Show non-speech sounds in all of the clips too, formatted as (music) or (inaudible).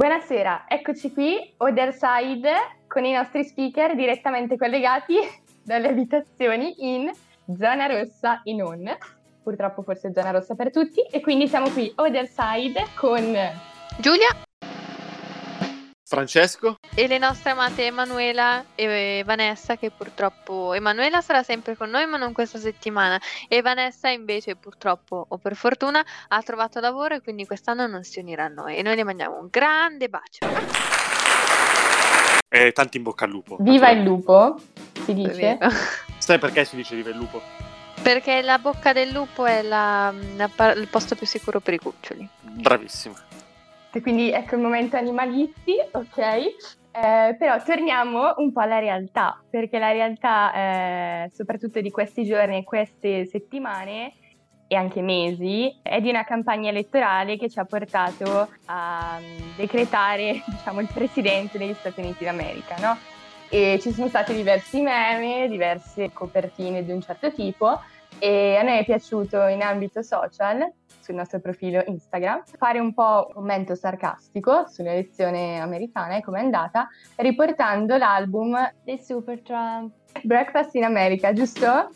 Buonasera, eccoci qui, Other Side, con i nostri speaker direttamente collegati (laughs) dalle abitazioni in zona rossa e non. Purtroppo forse zona rossa per tutti. E quindi siamo qui, Other Side, con Giulia Francesco e le nostre amate Emanuela e Vanessa che purtroppo Emanuela sarà sempre con noi ma non questa settimana e Vanessa invece purtroppo o per fortuna ha trovato lavoro e quindi quest'anno non si unirà a noi e noi le mandiamo un grande bacio. E tanti in bocca al lupo. Viva il lupo, si dice. Sai perché si dice viva il lupo? Perché la bocca del lupo è la, la, il posto più sicuro per i cuccioli. Bravissima. E quindi ecco il momento animalisti, ok? Eh, però torniamo un po' alla realtà, perché la realtà, eh, soprattutto di questi giorni e queste settimane e anche mesi, è di una campagna elettorale che ci ha portato a um, decretare (laughs) diciamo, il presidente degli Stati Uniti d'America, no? E ci sono stati diversi meme, diverse copertine di un certo tipo e a noi è piaciuto in ambito social sul nostro profilo Instagram, fare un po' un commento sarcastico sull'elezione americana e come è andata, riportando l'album dei Super Trump, Breakfast in America, giusto?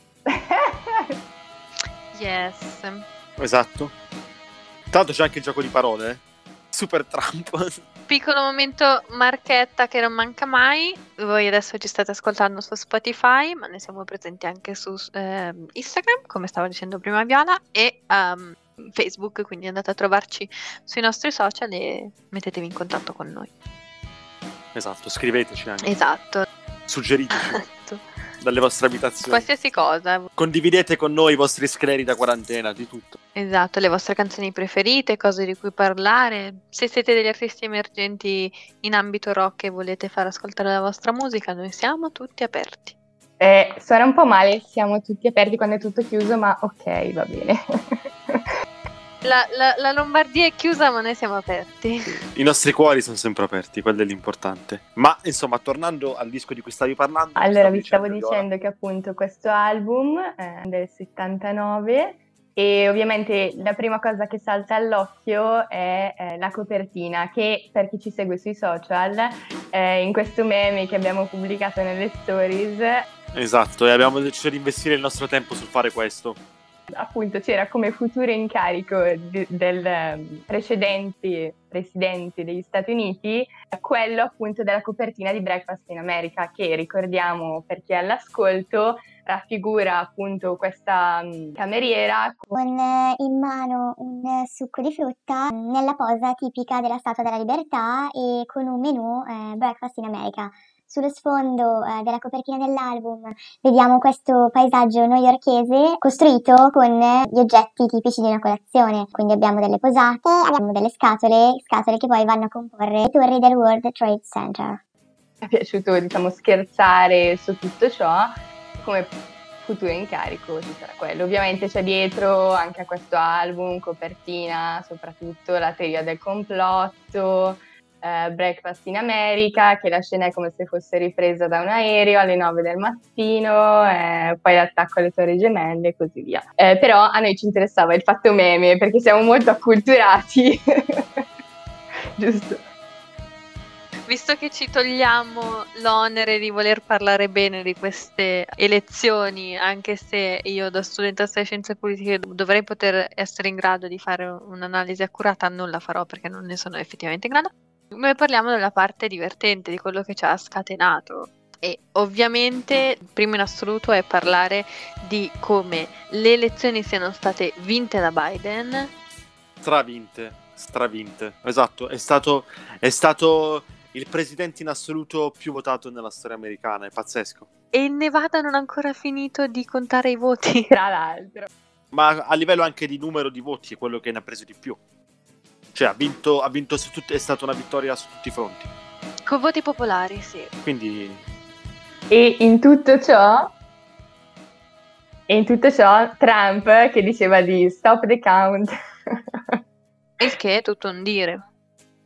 yes. Esatto. Tanto c'è anche il gioco di parole, eh? Super Trump. (laughs) Piccolo momento marchetta che non manca mai. Voi adesso ci state ascoltando su Spotify, ma ne siamo presenti anche su eh, Instagram, come stavo dicendo prima Viola, e um, Facebook, quindi andate a trovarci sui nostri social e mettetevi in contatto con noi. Esatto, scriveteci anche. Esatto. Suggeriteci. (laughs) Esatto. Dalle vostre abitazioni. Qualsiasi cosa. Condividete con noi i vostri scleri da quarantena, di tutto. Esatto, le vostre canzoni preferite, cose di cui parlare. Se siete degli artisti emergenti in ambito rock e volete far ascoltare la vostra musica, noi siamo tutti aperti. Eh, suona un po' male, siamo tutti aperti quando è tutto chiuso, ma ok, va bene. (laughs) La, la, la, Lombardia è chiusa, ma noi siamo aperti. I nostri cuori sono sempre aperti, quello è l'importante. Ma insomma, tornando al disco di cui stavi parlando. Allora, vi stavo dicendo che appunto questo album è del 79 e ovviamente la prima cosa che salta all'occhio è eh, la copertina che per chi ci segue sui social eh, in questo meme che abbiamo pubblicato nelle stories esatto e abbiamo deciso di investire il nostro tempo sul fare questo appunto c'era come futuro incarico di, del ehm, precedente presidente degli Stati Uniti quello appunto della copertina di Breakfast in America che ricordiamo per chi è all'ascolto raffigura appunto questa mm, cameriera con eh, in mano un succo di frutta nella posa tipica della Statua della Libertà e con un menù eh, Breakfast in America sullo sfondo eh, della copertina dell'album vediamo questo paesaggio newyorkese costruito con gli oggetti tipici di una colazione. Quindi abbiamo delle posate, abbiamo delle scatole, scatole che poi vanno a comporre le torri del World Trade Center. Mi è piaciuto diciamo scherzare su tutto ciò come futuro incarico ci sarà quello. Ovviamente c'è dietro anche a questo album, copertina, soprattutto la teoria del complotto, eh, Breakfast in America, che la scena è come se fosse ripresa da un aereo alle 9 del mattino, eh, poi l'attacco alle torri gemelle e così via. Eh, però a noi ci interessava il fatto meme perché siamo molto acculturati, (laughs) giusto? Visto che ci togliamo l'onere di voler parlare bene di queste elezioni, anche se io da studentessa di scienze politiche dovrei poter essere in grado di fare un'analisi accurata, non la farò perché non ne sono effettivamente in grado. Noi parliamo della parte divertente, di quello che ci ha scatenato. E ovviamente, primo in assoluto, è parlare di come le elezioni siano state vinte da Biden. Stravinte, stravinte. Esatto, è stato, è stato il presidente in assoluto più votato nella storia americana, è pazzesco. E in Nevada non ha ancora finito di contare i voti. (laughs) Tra l'altro. Ma a livello anche di numero di voti è quello che ne ha preso di più. Cioè, ha vinto, ha vinto su tutti, è stata una vittoria su tutti i fronti. Con voti popolari, sì. Quindi... E in tutto ciò... E in tutto ciò Trump che diceva di stop the count. (laughs) Il che è tutto un dire.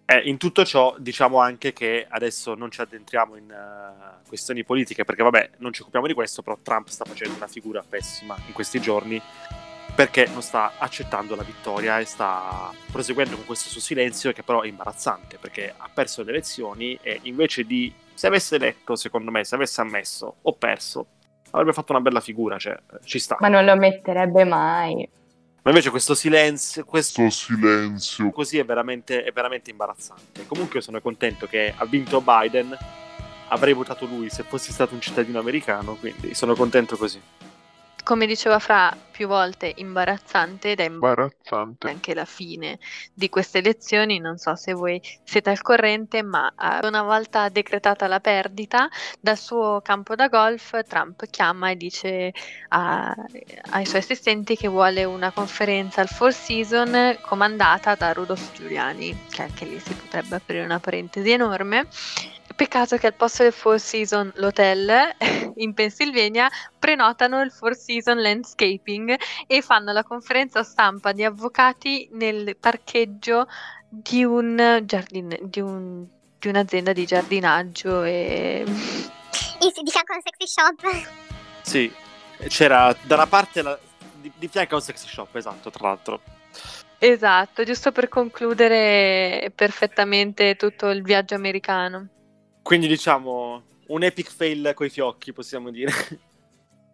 Eh, in tutto ciò diciamo anche che adesso non ci addentriamo in uh, questioni politiche perché vabbè non ci occupiamo di questo, però Trump sta facendo una figura pessima in questi giorni perché non sta accettando la vittoria e sta proseguendo con questo suo silenzio che però è imbarazzante perché ha perso le elezioni e invece di se avesse eletto secondo me se avesse ammesso ho perso avrebbe fatto una bella figura cioè ci sta Ma non lo metterebbe mai. ma invece questo silenzio questo Questo silenzio. così è veramente, è veramente imbarazzante comunque sono contento che ha vinto Biden avrei votato lui se fossi stato un cittadino americano quindi sono contento così Come diceva Fra più volte, imbarazzante ed è Imbarazzante. anche la fine di queste elezioni. Non so se voi siete al corrente, ma eh, una volta decretata la perdita dal suo campo da golf, Trump chiama e dice a- ai suoi assistenti che vuole una conferenza al Four Seasons comandata da Rudolph Giuliani, che anche lì si potrebbe aprire una parentesi enorme. Peccato che al posto del Four Seasons l'hotel (laughs) in Pennsylvania prenotano il Four Seasons Landscaping e fanno la conferenza stampa di avvocati nel parcheggio di un giardin- di, un- di un'azienda di giardinaggio e (laughs) E di fianco a un sexy shop. Sì, c'era da una parte la- di, di fianco a un sexy shop, esatto, tra l'altro. esatto, giusto per concludere perfettamente tutto il viaggio americano. Quindi diciamo un epic fail coi fiocchi, possiamo dire.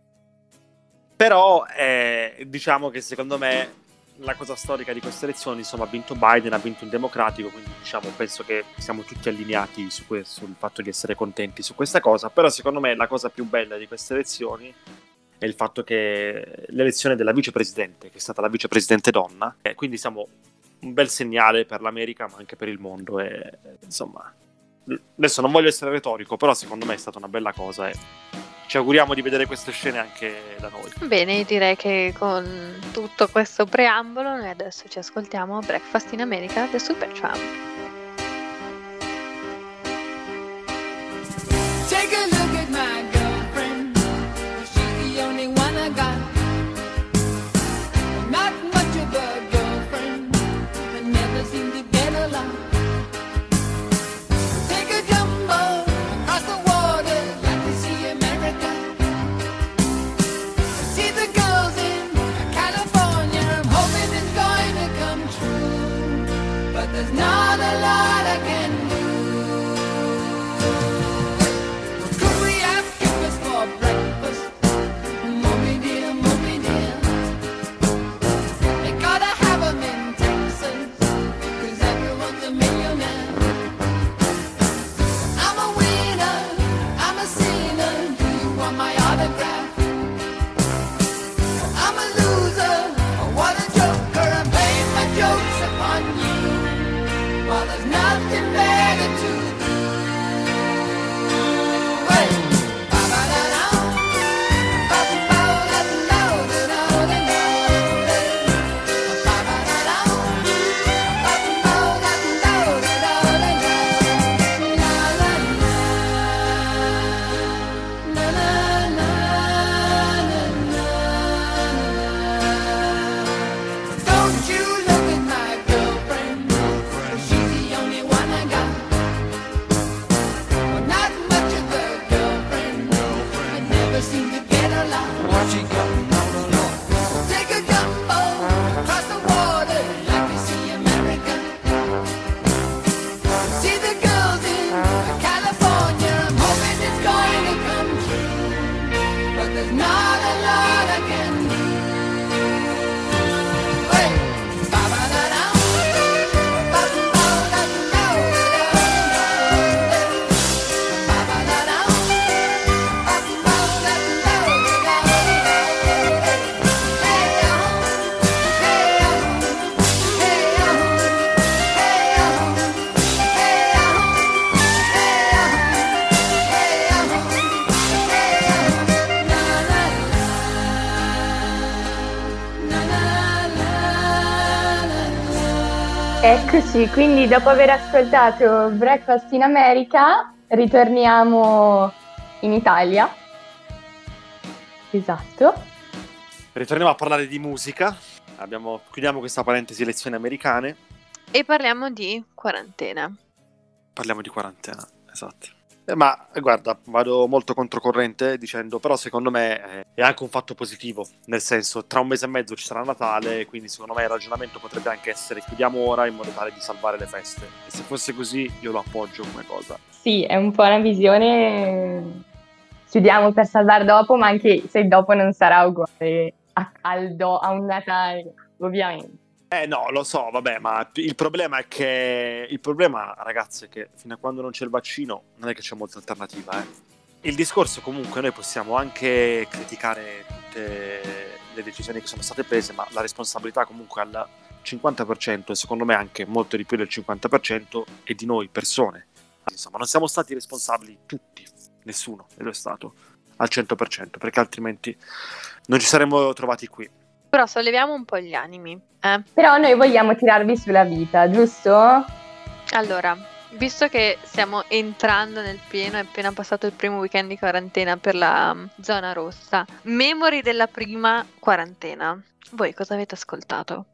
(laughs) Però eh, diciamo che secondo me la cosa storica di queste elezioni, insomma, ha vinto Biden, ha vinto un democratico, quindi diciamo penso che siamo tutti allineati su questo, sul fatto di essere contenti su questa cosa. Però secondo me la cosa più bella di queste elezioni è il fatto che l'elezione della vicepresidente, che è stata la vicepresidente donna, e quindi siamo un bel segnale per l'America, ma anche per il mondo. E insomma, adesso non voglio essere retorico, però secondo me è stata una bella cosa e ci auguriamo di vedere queste scene anche da noi. Bene, direi che con tutto questo preambolo noi adesso ci ascoltiamo Breakfast in America del Supertramp. Eccoci, quindi dopo aver ascoltato Breakfast in America, ritorniamo in Italia. Esatto. Ritorniamo a parlare di musica. Abbiamo- chiudiamo questa parentesi elezioni americane. E parliamo di quarantena. Parliamo di quarantena, esatto. Eh, Ma guarda, vado molto controcorrente dicendo, però secondo me eh, è anche un fatto positivo, nel senso tra un mese e mezzo ci sarà Natale, quindi secondo me il ragionamento potrebbe anche essere chiudiamo ora in modo tale di salvare le feste. E se fosse così io lo appoggio come cosa. Sì, è un po' una visione. Chiudiamo per salvare dopo, ma anche se dopo non sarà uguale a, al a un Natale, ovviamente. Eh no, lo so, vabbè, ma il problema è che il problema, ragazzi, è che fino a quando non c'è il vaccino non è che c'è molta alternativa, eh. Il discorso comunque noi possiamo anche criticare tutte le decisioni che sono state prese, ma la responsabilità comunque al 50% e secondo me anche molto di più del 50% è di noi persone. Insomma, non siamo stati responsabili tutti, nessuno e lo è stato al 100%, perché altrimenti non ci saremmo trovati qui. Però solleviamo un po' gli animi. Eh? Però noi vogliamo tirarvi sulla vita, giusto? Allora, visto che stiamo entrando nel pieno, è appena passato il primo weekend di quarantena per la mm, zona rossa, memori della prima quarantena. Voi cosa avete ascoltato?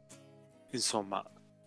Insomma,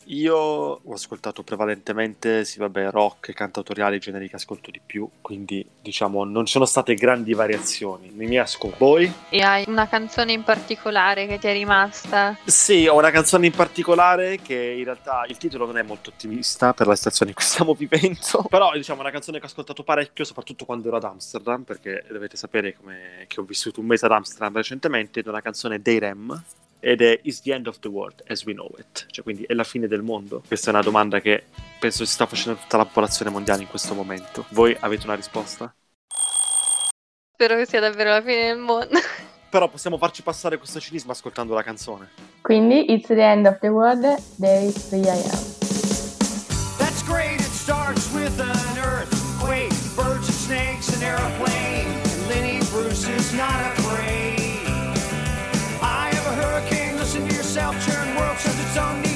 io ho ascoltato prevalentemente, sì vabbè, rock e generi che ascolto di più, quindi diciamo non ci sono state grandi variazioni nei miei ascolti. Voi? E hai una canzone in particolare che ti è rimasta? Sì, ho una canzone in particolare che in realtà il titolo non è molto ottimista per la situazione in cui stiamo vivendo, (laughs) però diciamo è una canzone che ho ascoltato parecchio, soprattutto quando ero ad Amsterdam, perché dovete sapere come, che ho vissuto un mese ad Amsterdam recentemente, ed è una canzone dei Rem, ed è Is the end of the world as we know it? Cioè, quindi è la fine del mondo? Questa è una domanda che penso si sta facendo tutta la popolazione mondiale in questo momento. Voi avete una risposta? Spero che sia davvero la fine del mondo. (laughs) Però possiamo farci passare questo cinismo ascoltando la canzone. Quindi, it's the end of the world, there is 3 a.m. That's great, it starts with an earthquake, birds and snakes, an airplane. And Lenny Bruce is not afraid. World serves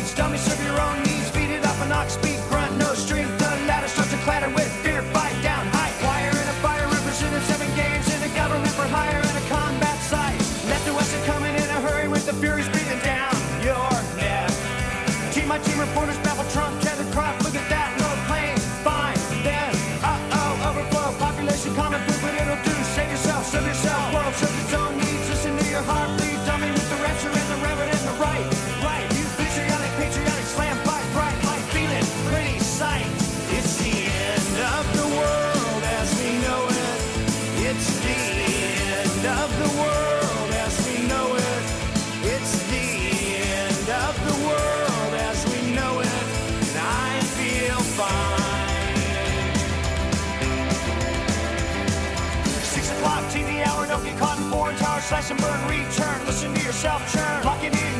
slash and burn, return, listen to yourself churn. Locking in,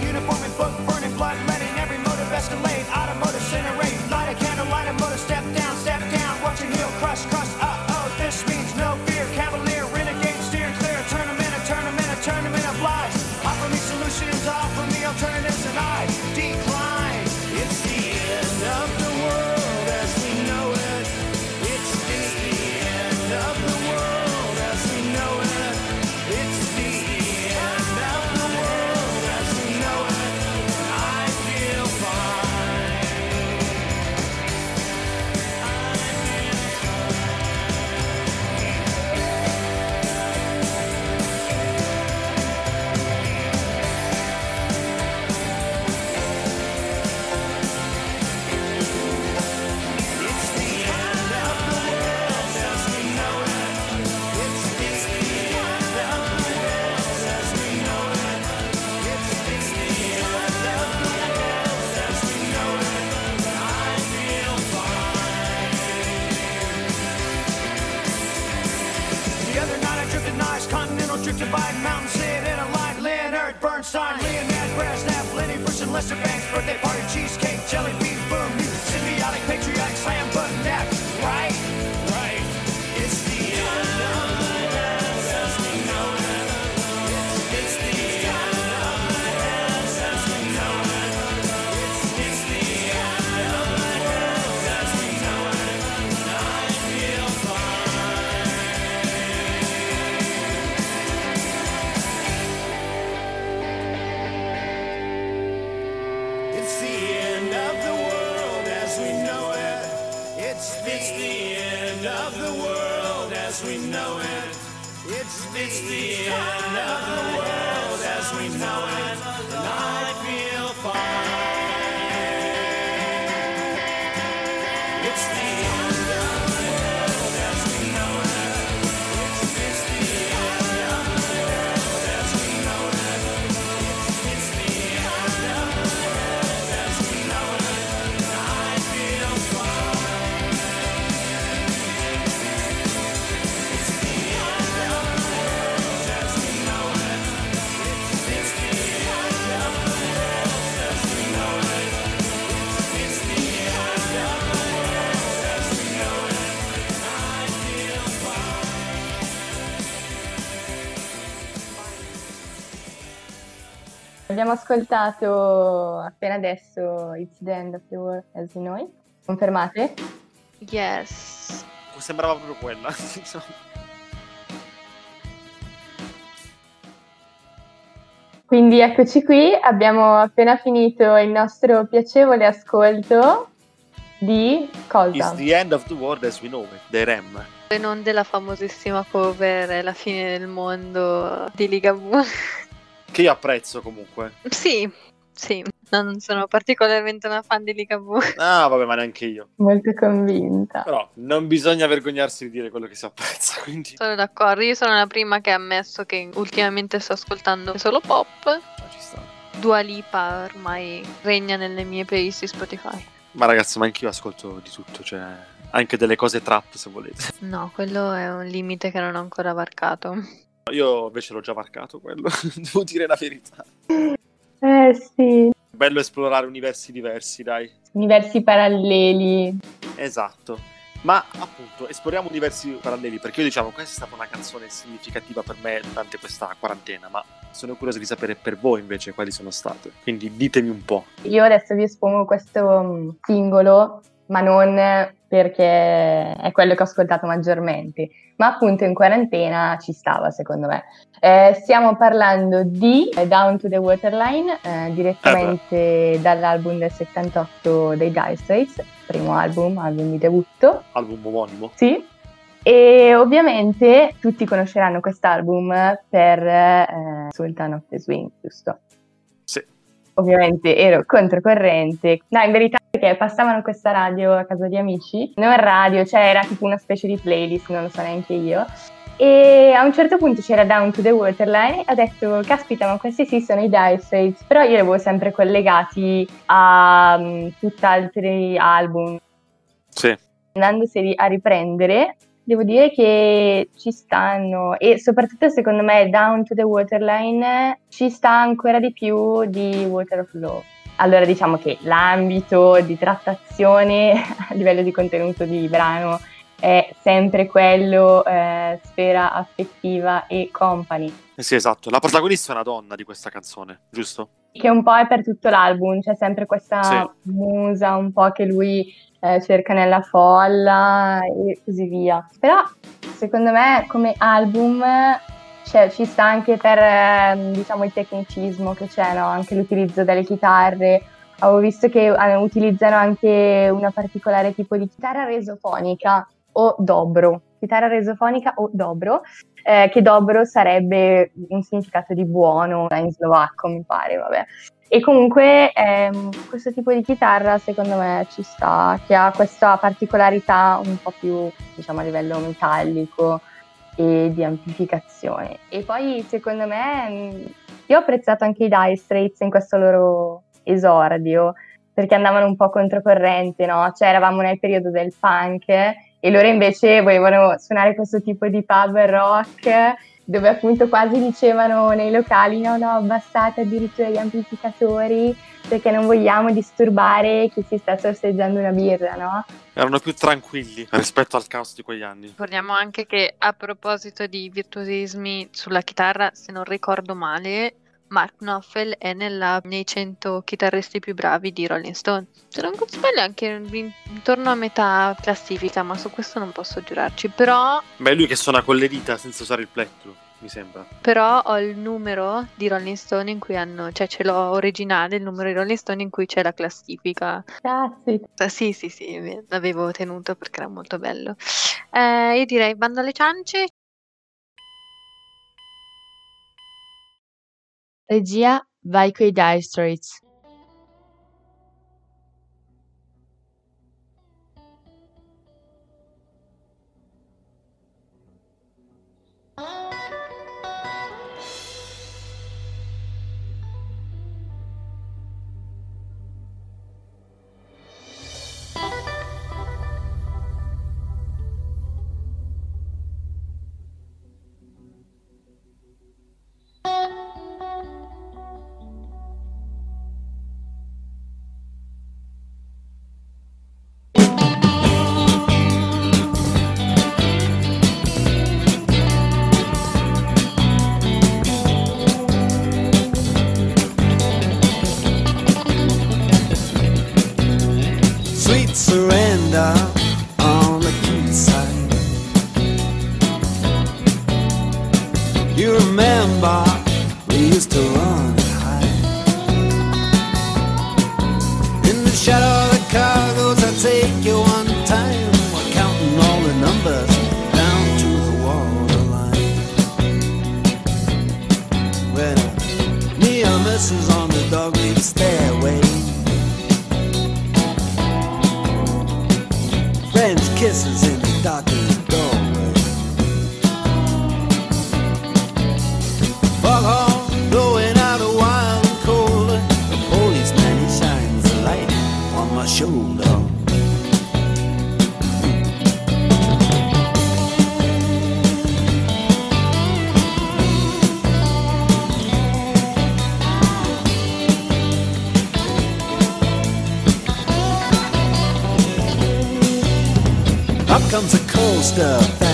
It's the, it's the end of the world as we know it. It's the end of the world as we know it. And Abbiamo ascoltato appena adesso It's the End of the World as we know it. Confermate? Yes. Sembrava proprio quella. (laughs) Quindi eccoci qui, abbiamo appena finito il nostro piacevole ascolto di It's cosa? the end of the world as we know it, dei Rem. E non della famosissima cover la fine del mondo di Ligabue. (laughs) Che io apprezzo comunque. sì, sì. No, non sono particolarmente una fan di Ligabue. (laughs) Ah, vabbè, ma neanche io. Molto convinta. Però non bisogna vergognarsi di dire quello che si apprezza, (laughs) quindi Sono d'accordo, io sono la prima che ha ammesso che ultimamente sto ascoltando solo pop. ah, ci sta. Dua Lipa ormai regna nelle mie playlist di Spotify. Ma ragazzi, ma anch'io ascolto di tutto, cioè anche delle cose trap se volete. No, quello è un limite che non ho ancora varcato. Io invece l'ho già marcato quello, (laughs) devo dire la verità. Eh sì, Bello esplorare universi diversi, dai. universi paralleli. Esatto. Ma appunto, esploriamo universi paralleli, perché io diciamo questa è stata una canzone significativa per me durante questa quarantena, ma sono curioso di sapere per voi invece quali sono state. Quindi ditemi un po'. Io adesso vi espongo questo mm, singolo, ma non perché è quello che ho ascoltato maggiormente, ma appunto in quarantena ci stava secondo me. Eh, stiamo parlando di eh, Down to the Waterline, eh, direttamente dall'album del 78 dei Dire Straits, primo album, album di debutto. Album omonimo. Sì. E ovviamente tutti conosceranno quest'album per eh, Sultan of the Swing, giusto? Sì. Ovviamente ero controcorrente. No, in verità perché passavano questa radio a casa di amici, non radio, cioè era tipo una specie di playlist, non lo so neanche io. E a un certo punto c'era Down to the Waterline e ho detto, caspita, ma questi sì sono i Dire Straits, però io li avevo sempre collegati a um, tutt'altri album, Sì. andandoseli a riprendere, devo dire che ci stanno e soprattutto secondo me Down to the Waterline ci sta ancora di più di Water of Love. Allora diciamo che l'ambito di trattazione (laughs) a livello di contenuto di brano è sempre quello eh, sfera affettiva e company, Eh sì, esatto. La protagonista è una donna di questa canzone, giusto? che un po' è per tutto l'album, c'è sempre questa Sì. musa un po' che lui eh, cerca nella folla e così via. Però secondo me come album cioè, ci sta anche per ehm, diciamo il tecnicismo che c'è, no? anche l'utilizzo delle chitarre. Avevo visto che eh, utilizzano anche una particolare tipo di chitarra resofonica o dobro, chitarra resofonica o dobro, eh, che dobro sarebbe un significato di buono in slovacco, mi pare, vabbè. E comunque ehm, questo tipo di chitarra secondo me ci sta, che ha questa particolarità un po' più, diciamo, a livello metallico e di amplificazione. E poi secondo me mh, io ho apprezzato anche i Dire Straits in questo loro esordio, perché andavano un po' controcorrente, no? Cioè eravamo nel periodo del punk e loro invece volevano suonare questo tipo di pub rock dove appunto quasi dicevano nei locali no no abbassate addirittura gli amplificatori perché non vogliamo disturbare chi si sta sorseggiando una birra, no? Erano più tranquilli rispetto al caos di quegli anni. Ricordiamo anche che a proposito di virtuosismi sulla chitarra, se non ricordo male, Mark Knopfler è nella- nei 100 chitarristi più bravi di Rolling Stone. Se non sbaglio anche in- intorno a metà classifica, ma su questo non posso giurarci. Però è lui che suona con le dita senza usare il plettro. Mi sembra. Però ho il numero di Rolling Stone in cui hanno, cioè ce l'ho originale, il numero di Rolling Stone in cui c'è la classifica. Cazzi. Eh, Sì, sì, sì, l'avevo tenuto perché era molto bello. Eh, io direi bando alle ciance. Regia, vai coi Dire Straits. Kisses on the dogleg stairway. Friends' kisses in the darkness. A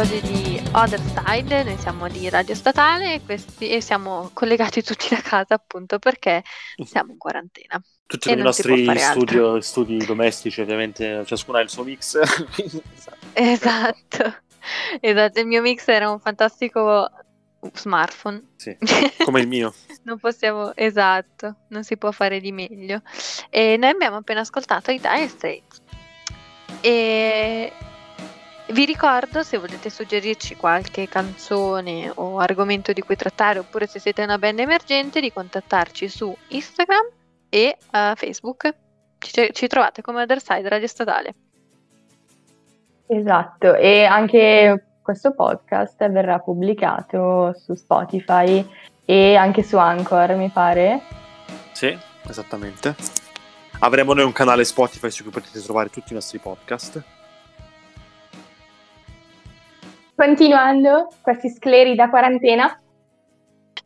episodio di Other Side, noi siamo di Radio Statale e, questi- e siamo collegati tutti da casa appunto perché siamo in quarantena. Tutti con i non si può nostri studio- studi domestici, ovviamente ciascuno ha il suo mix. quindi, (laughs) esatto. Esatto, esatto, il mio mix era un fantastico smartphone. Sì, (laughs) come il mio. Non possiamo, esatto, non si può fare di meglio. E noi abbiamo appena ascoltato i Dire Straits. E vi ricordo, se volete suggerirci qualche canzone o argomento di cui trattare, oppure se siete una band emergente, di contattarci su Instagram e eh, Facebook. Ci, ci trovate come Other Side Radio Statale. Esatto, e anche questo podcast verrà pubblicato su Spotify e anche su Anchor, mi pare. Sì, esattamente. Avremo noi un canale Spotify su cui potete trovare tutti i nostri podcast. Continuando questi scleri da quarantena,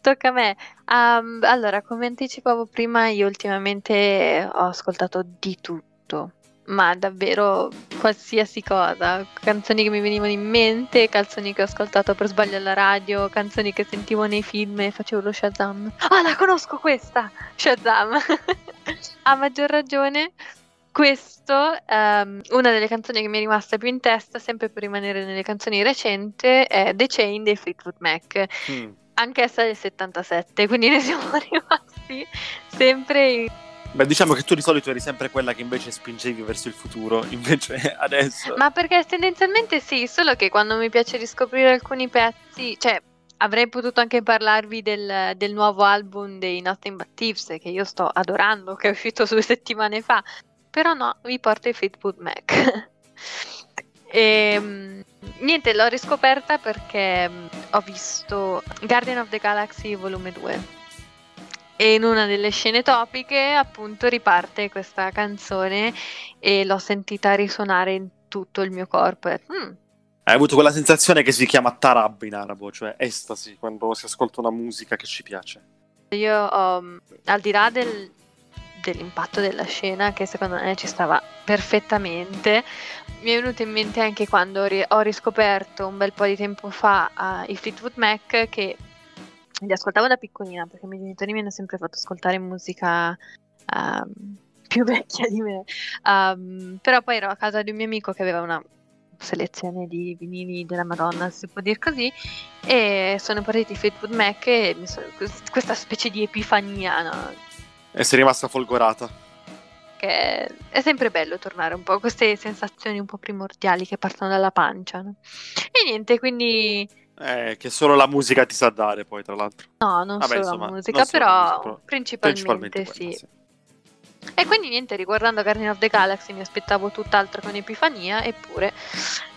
Tocca a me. Um, allora, come anticipavo prima, io ultimamente ho ascoltato di tutto. ma davvero qualsiasi cosa, canzoni che mi venivano in mente, canzoni che ho ascoltato per sbaglio alla radio, canzoni che sentivo nei film e facevo lo Shazam. Ah, la conosco questa! Shazam! (laughs) A maggior ragione, questo, ehm, una delle canzoni che mi è rimasta più in testa, sempre per rimanere nelle canzoni recenti, è The Chain dei Fleetwood Mac. Mm. Anch'essa del 77, quindi ne (laughs) siamo rimasti sempre in Beh, diciamo che tu di solito eri sempre quella che invece spingevi verso il futuro, (laughs) invece adesso... Ma perché tendenzialmente sì, solo che quando mi piace riscoprire alcuni pezzi, cioè avrei potuto anche parlarvi del, del nuovo album dei Nothing But Thieves che io sto adorando, che è uscito due settimane fa, però no, vi porto i Fleetwood Mac. (laughs) e, mm, niente, l'ho riscoperta perché mm, ho visto Guardian of the Galaxy volume 2 e in una delle scene topiche appunto riparte questa canzone e l'ho sentita risuonare in tutto il mio corpo. E, "Mm, Hai avuto quella sensazione che si chiama tarab in arabo, cioè estasi, quando si ascolta una musica che ci piace. Io ho, al di là del- dell'impatto della scena, che secondo me ci stava perfettamente, mi è venuto in mente anche quando ri- ho riscoperto un bel po' di tempo fa ah, i Fleetwood Mac che li ascoltavo da piccolina perché i miei genitori mi hanno sempre fatto ascoltare musica ehm, più (laughs) vecchia di me. Ehm, però poi ero a casa di un mio amico che aveva una selezione di vinili della Madonna, si può dire così, e sono partiti i Fleetwood Mac e sono- questa specie di epifania, no? E sei rimasta folgorata. che è sempre bello tornare un po' a queste sensazioni un po' primordiali che partono dalla pancia. no? E niente, quindi Eh, che solo la musica ti sa dare poi, tra l'altro. no, non Vabbè, solo insomma, la musica, solo la però musica, però principalmente, quella, sì. E quindi niente, riguardando Guardian of the Galaxy mi aspettavo tutt'altro che un'epifania, eppure.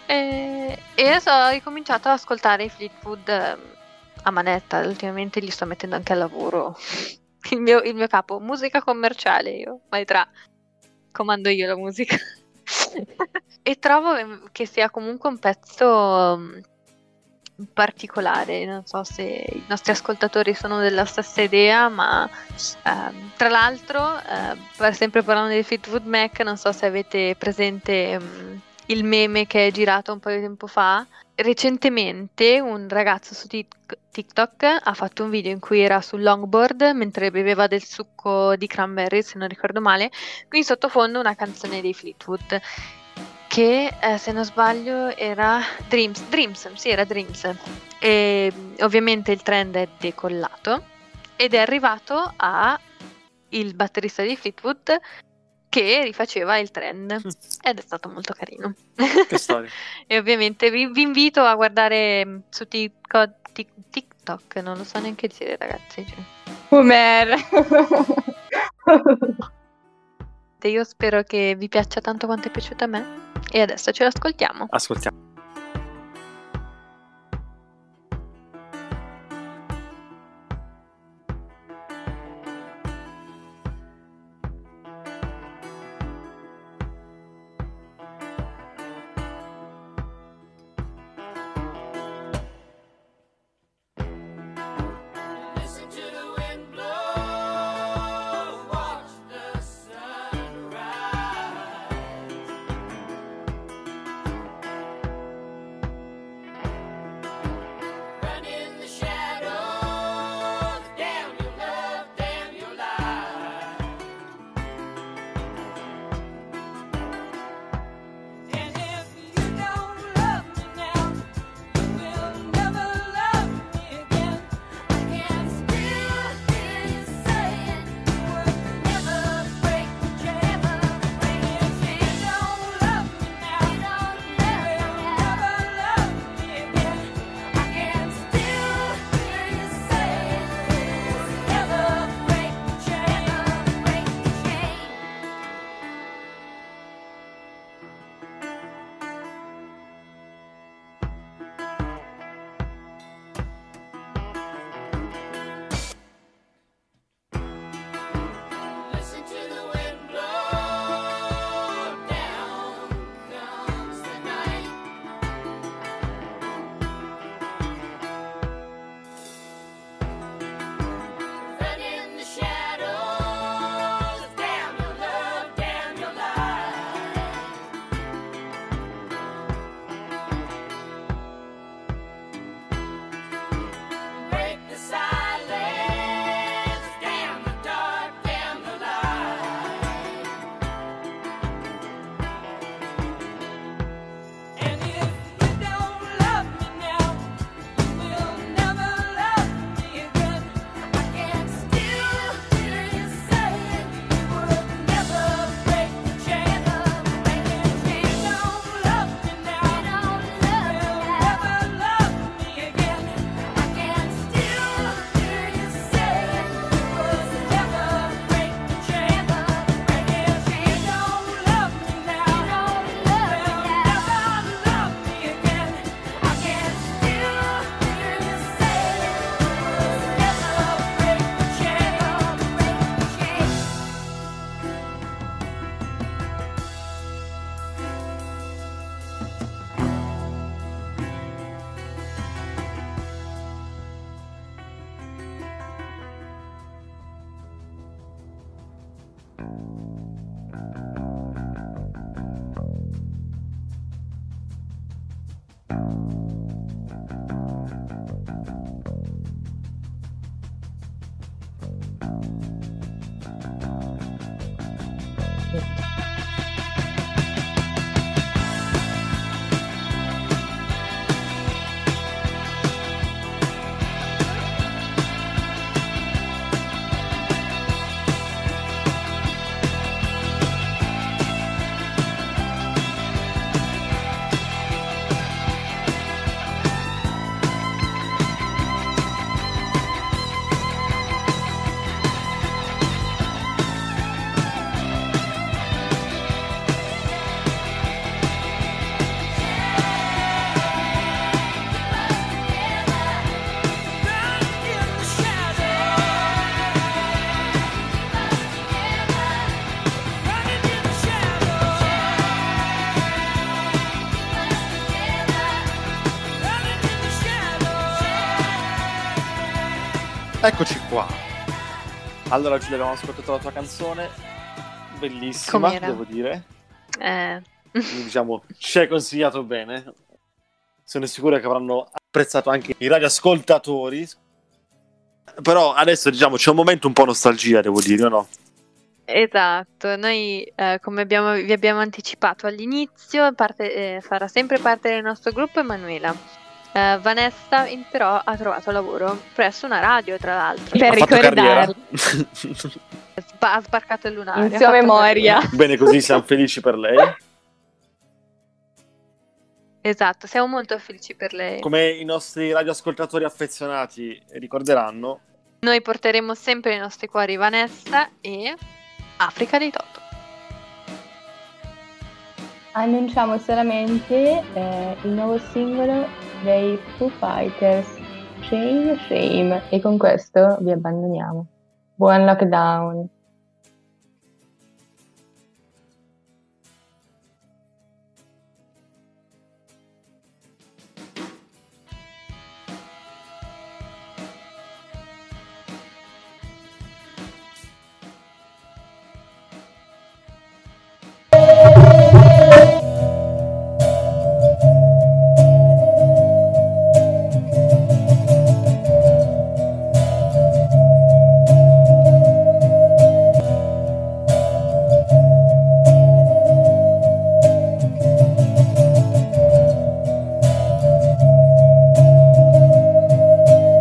E, e adesso ho ricominciato ad ascoltare i Fleetwood ehm, a manetta, ultimamente li sto mettendo anche al lavoro. (laughs) Il mio, il mio capo, musica commerciale, io, mai tra, comando io la musica. (laughs) e trovo ehm, che sia comunque un pezzo mm, particolare, non so se i nostri ascoltatori sono della stessa idea, ma ehm, tra l'altro, eh, sempre parlando di Fleetwood Mac, non so se avete presente mm, il meme che è girato un po' di tempo fa. Recentemente un ragazzo su Tik- TikTok ha fatto un video in cui era sul longboard mentre beveva del succo di cranberry, se non ricordo male, qui in sottofondo una canzone dei Fleetwood che eh, se non sbaglio era Dreams, Dreams, sì era Dreams e ovviamente il trend è decollato ed è arrivato a il batterista di Fleetwood che rifaceva il trend ed è stato molto carino Che storia. (laughs) e ovviamente vi, vi invito a guardare mm, su TikTok, Tik- TikTok, non lo so neanche dire ragazzi cioè. Homer. io spero che vi piaccia tanto quanto è piaciuta a me e adesso ce l'ascoltiamo Ascoltiamo. Eccoci qua. Allora, Giulia, abbiamo ascoltato la tua canzone, bellissima, Com'era? devo dire. Eh, diciamo, ci hai consigliato bene. Sono sicuro che avranno apprezzato anche i radioascoltatori. Però adesso, diciamo, c'è un momento un po' nostalgia, devo dire, no? Esatto, noi eh, come abbiamo- vi abbiamo anticipato all'inizio, parte- eh, farà sempre parte del nostro gruppo Emanuela. Eh, Vanessa in- però ha trovato lavoro presso una radio, tra l'altro. Per. Sba- (laughs) ha sbarcato il lunario. In sua memoria. carriera. Bene, così siamo felici per lei. Esatto, siamo molto felici per lei. Come i nostri radioascoltatori affezionati ricorderanno, Noi porteremo sempre nei nostri cuori Vanessa e Africa di Toto. Annunciamo solamente eh, il nuovo singolo dei Foo Fighters, Shame Shame, e con questo vi abbandoniamo. Buon lockdown!